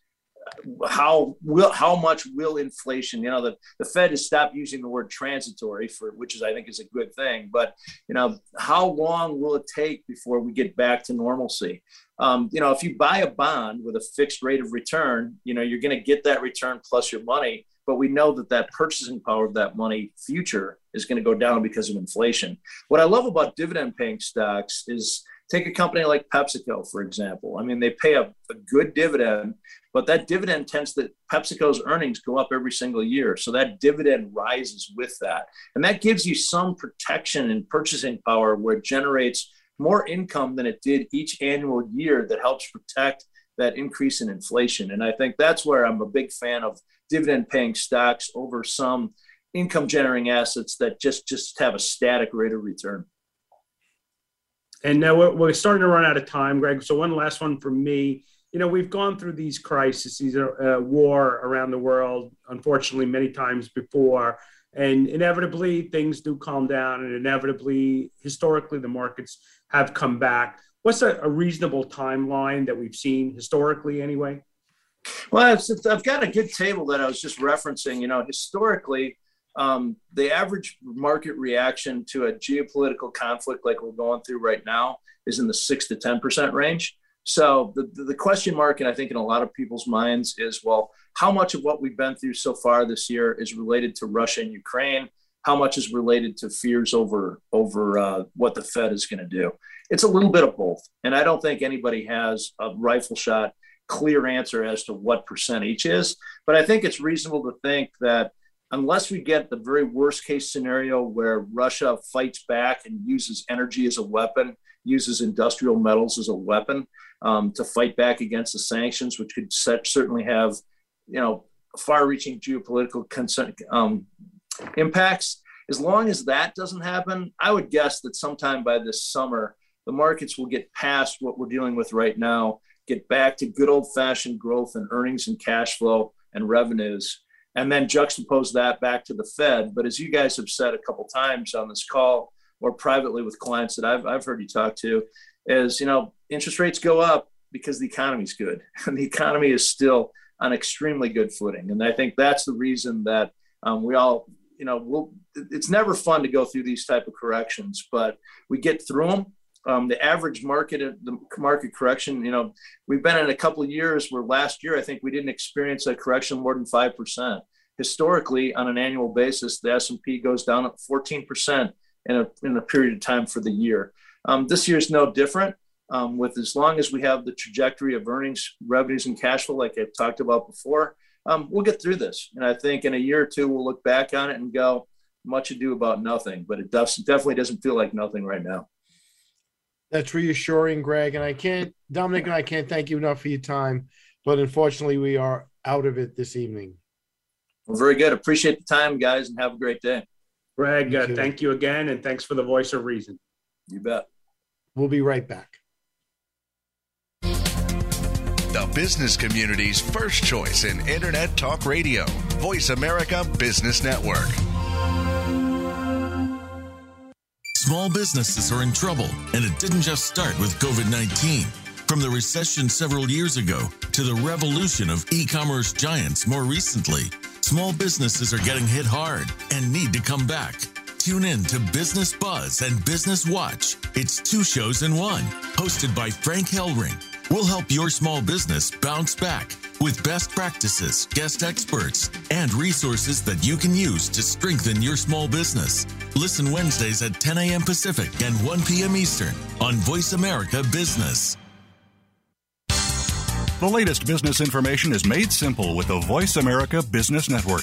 S8: how will how much will inflation you know the, the fed has stopped using the word transitory for which is i think is a good thing. But you know how long will it take before we get back to normalcy? Um, you know if you buy a bond with a fixed rate of return you know you're going to get that return plus your money but we know that that purchasing power of that money future is going to go down because of inflation. What i love about dividend paying stocks is take a company like pepsico for example i mean they pay a, a good dividend but that dividend tends that PepsiCo's earnings go up every single year. So that dividend rises with that. And that gives you some protection and purchasing power where it generates more income than it did each annual year that helps protect that increase in inflation. And I think that's where I'm a big fan of dividend paying stocks over some income generating assets that just just have a static rate of return.
S3: And now we're, we're starting to run out of time, Greg. So one last one for me you know, we've gone through these crises, uh, war around the world, unfortunately, many times before. And inevitably, things do calm down, and inevitably, historically, the markets have come back. What's a, a reasonable timeline that we've seen historically, anyway?
S8: Well, I've got a good table that I was just referencing. You know, historically, um, the average market reaction to a geopolitical conflict like we're going through right now is in the six to 10% range. So the, the question mark, and I think in a lot of people's minds is, well, how much of what we've been through so far this year is related to Russia and Ukraine? How much is related to fears over over uh, what the Fed is going to do? It's a little bit of both, and I don't think anybody has a rifle shot clear answer as to what percent each is. But I think it's reasonable to think that unless we get the very worst case scenario where Russia fights back and uses energy as a weapon, uses industrial metals as a weapon, um, to fight back against the sanctions, which could set, certainly have, you know, far-reaching geopolitical concern, um, impacts. As long as that doesn't happen, I would guess that sometime by this summer, the markets will get past what we're dealing with right now, get back to good old-fashioned growth and earnings and cash flow and revenues, and then juxtapose that back to the Fed. But as you guys have said a couple times on this call or privately with clients that I've, I've heard you talk to, is you know interest rates go up because the economy's good and the economy is still on extremely good footing and i think that's the reason that um, we all you know we'll, it's never fun to go through these type of corrections but we get through them um, the average market the market correction you know we've been in a couple of years where last year i think we didn't experience a correction more than 5% historically on an annual basis the s&p goes down at 14% in a, in a period of time for the year um, this year is no different. Um, with as long as we have the trajectory of earnings, revenues, and cash flow, like I've talked about before, um, we'll get through this. And I think in a year or two, we'll look back on it and go, much ado about nothing. But it does, definitely doesn't feel like nothing right now.
S2: That's reassuring, Greg. And I can't, Dominick and I can't thank you enough for your time. But unfortunately, we are out of it this evening.
S8: Well, very good. Appreciate the time, guys, and have a great day.
S3: Greg, uh, thank you again. And thanks for the voice of reason.
S8: You bet.
S2: We'll be right back.
S7: The business community's first choice in Internet Talk Radio, Voice America Business Network.
S10: Small businesses are in trouble, and it didn't just start with COVID 19. From the recession several years ago to the revolution of e commerce giants more recently, small businesses are getting hit hard and need to come back. Tune in to Business Buzz and Business Watch. It's two shows in one, hosted by Frank Hellring. We'll help your small business bounce back with best practices, guest experts, and resources that you can use to strengthen your small business. Listen Wednesdays at 10 a.m. Pacific and 1 p.m. Eastern on Voice America Business.
S11: The latest business information is made simple with the Voice America Business Network.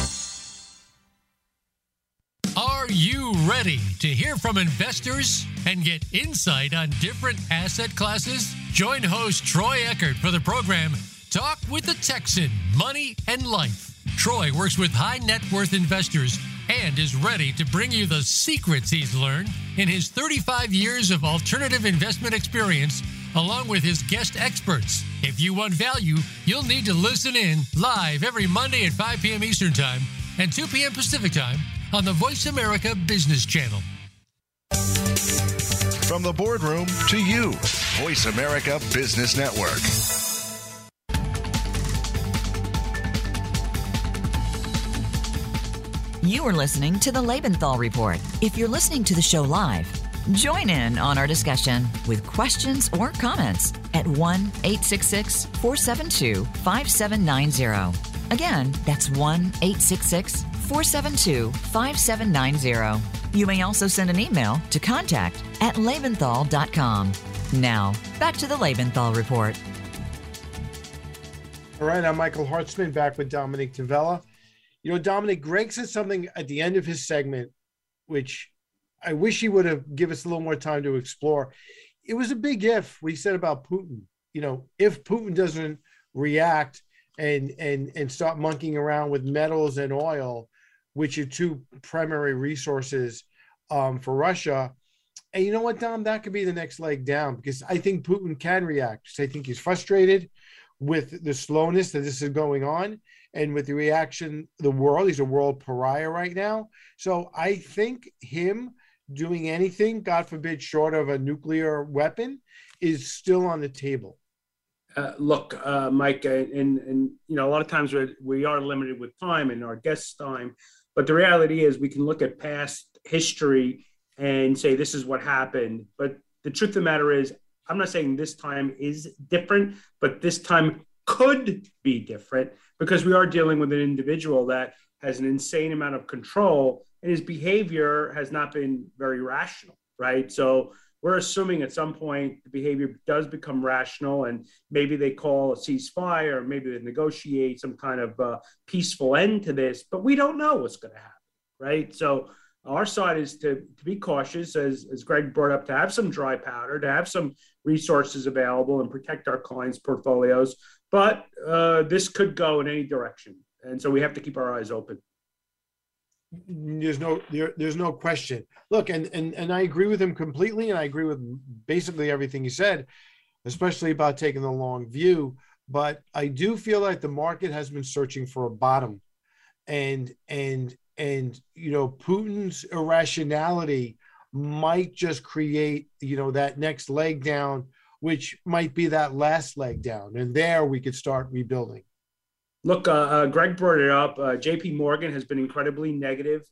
S12: Are you ready to hear from investors and get insight on different asset classes? Join host Troy Eckard for the program Talk with the Texan Money and Life. Troy works with high net worth investors and is ready to bring you the secrets he's learned in his 35 years of alternative investment experience, along with his guest experts. If you want value, you'll need to listen in live every Monday at 5 p.m. Eastern Time and 2 p.m. Pacific Time on the Voice America Business Channel.
S7: From the boardroom to you, Voice America Business Network.
S1: You are listening to the Lebenthal Report. If you're listening to the show live, join in on our discussion with questions or comments at 1 866 472 5790. Again, that's 1 866 472 5790. You may also send an email to contact at lebenthal.com. Now, back to the Lebenthal Report.
S2: All right, I'm Michael Hartzman back with Dominick Tavella. You know, Dominick, Greg said something at the end of his segment, which I wish he would have given us a little more time to explore. It was a big if we said about Putin. You know, if Putin doesn't react and and and start monkeying around with metals and oil, which are two primary resources um, for Russia. And you know what, Dom? That could be the next leg down because I think Putin can react. I think he's frustrated with the slowness that this is going on and with the reaction the world he's a world pariah right now so i think him doing anything god forbid short of a nuclear weapon is still on the table
S3: uh, look uh, mike and, and you know a lot of times we're, we are limited with time and our guests' time but the reality is we can look at past history and say this is what happened but the truth of the matter is i'm not saying this time is different but this time could be different because we are dealing with an individual that has an insane amount of control and his behavior has not been very rational, right? So we're assuming at some point the behavior does become rational and maybe they call a ceasefire or maybe they negotiate some kind of uh, peaceful end to this, but we don't know what's going to happen, right? So our side is to, to be cautious, as, as Greg brought up, to have some dry powder, to have some resources available and protect our clients' portfolios. But uh, this could go in any direction. And so we have to keep our eyes open.
S2: There's no there, there's no question. Look, and, and and I agree with him completely, and I agree with basically everything he said, especially about taking the long view. But I do feel like the market has been searching for a bottom, and and and you know Putin's irrationality might just create you know that next leg down which might be that last leg down and there we could start rebuilding
S3: look uh, uh, greg brought it up. Uh, jp morgan has been incredibly negative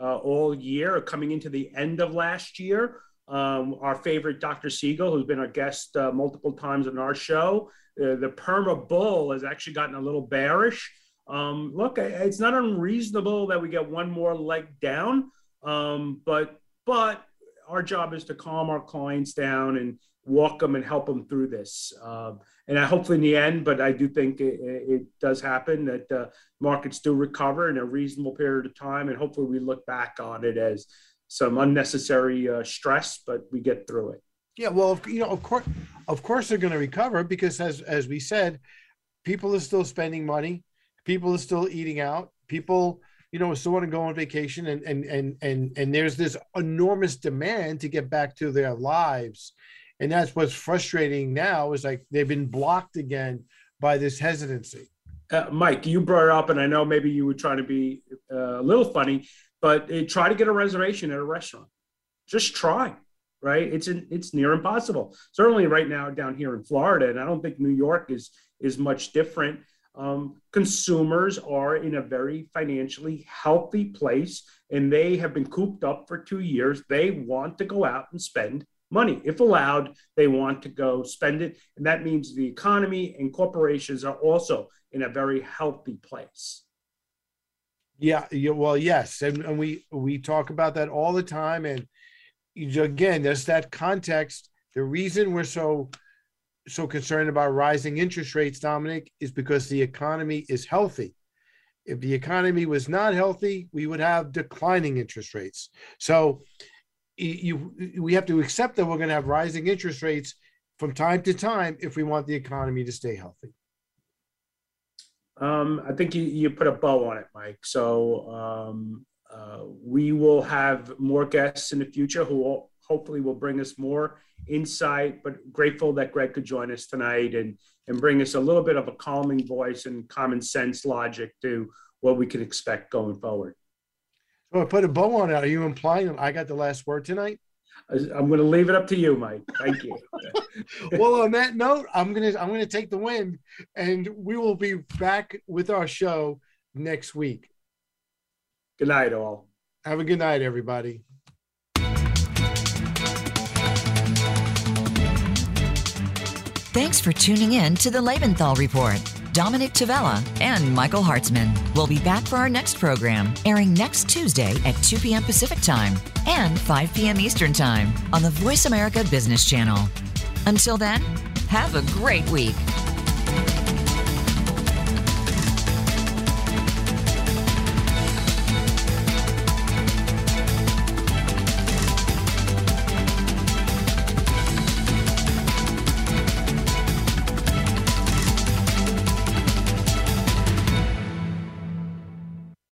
S3: uh, all year coming into the end of last year. Um, our favorite dr siegel who's been our guest uh, multiple times on our show. Uh, the perma bull has actually gotten a little bearish. Um, look, it's not unreasonable that we get one more leg down, um, but but our job is to calm our clients down and walk them and help them through this. Um, and I hopefully in the end, but I do think it, it does happen that uh, markets do recover in a reasonable period of time, and hopefully we look back on it as some unnecessary uh, stress, but we get through it.
S2: Yeah, well, you know, of course, of course, they're going to recover because, as as we said, people are still spending money people are still eating out people you know still want to go on vacation and and and and and there's this enormous demand to get back to their lives and that's what's frustrating now is like they've been blocked again by this hesitancy.
S3: Uh, mike you brought it up and i know maybe you were trying to be uh, a little funny but uh, try to get a reservation at a restaurant. Just try right? It's in, it's near impossible. Certainly right now down here in florida and i don't think new york is is much different. Um, consumers are in a very financially healthy place and they have been cooped up for two years. They want to go out and spend money. If allowed, they want to go spend it. And that means the economy and corporations are also in a very healthy place.
S2: Yeah, yeah well, yes. And, and we we talk about that all the time. And again, there's that context. The reason we're so so concerned about rising interest rates, Dominick, is because the economy is healthy. If the economy was not healthy, we would have declining interest rates. So you, we have to accept that we're going to have rising interest rates from time to time if we want the economy to stay healthy.
S3: Um, I think you, you put a bow on it, Mike. So um, uh, we will have more guests in the future who will, hopefully will bring us more insight, but grateful that Greg could join us tonight and, and bring us a little bit of a calming voice and common sense logic to what we can expect going forward.
S2: So I put a bow on it. Are you implying that I got the last word tonight?
S3: I'm going to leave it up to you, Mike. Thank you.
S2: well, on that note, I'm gonna I'm gonna take the win, and we will be back with our show next week.
S3: Good night, all.
S2: Have a good night, everybody.
S1: Thanks for tuning in to the Lebenthal Report. Dominick Tavella and Michael Hartzman will be back for our next program, airing next Tuesday at 2 p.m. Pacific Time and 5 p.m. Eastern Time on the Voice America Business Channel. Until then, have a great week.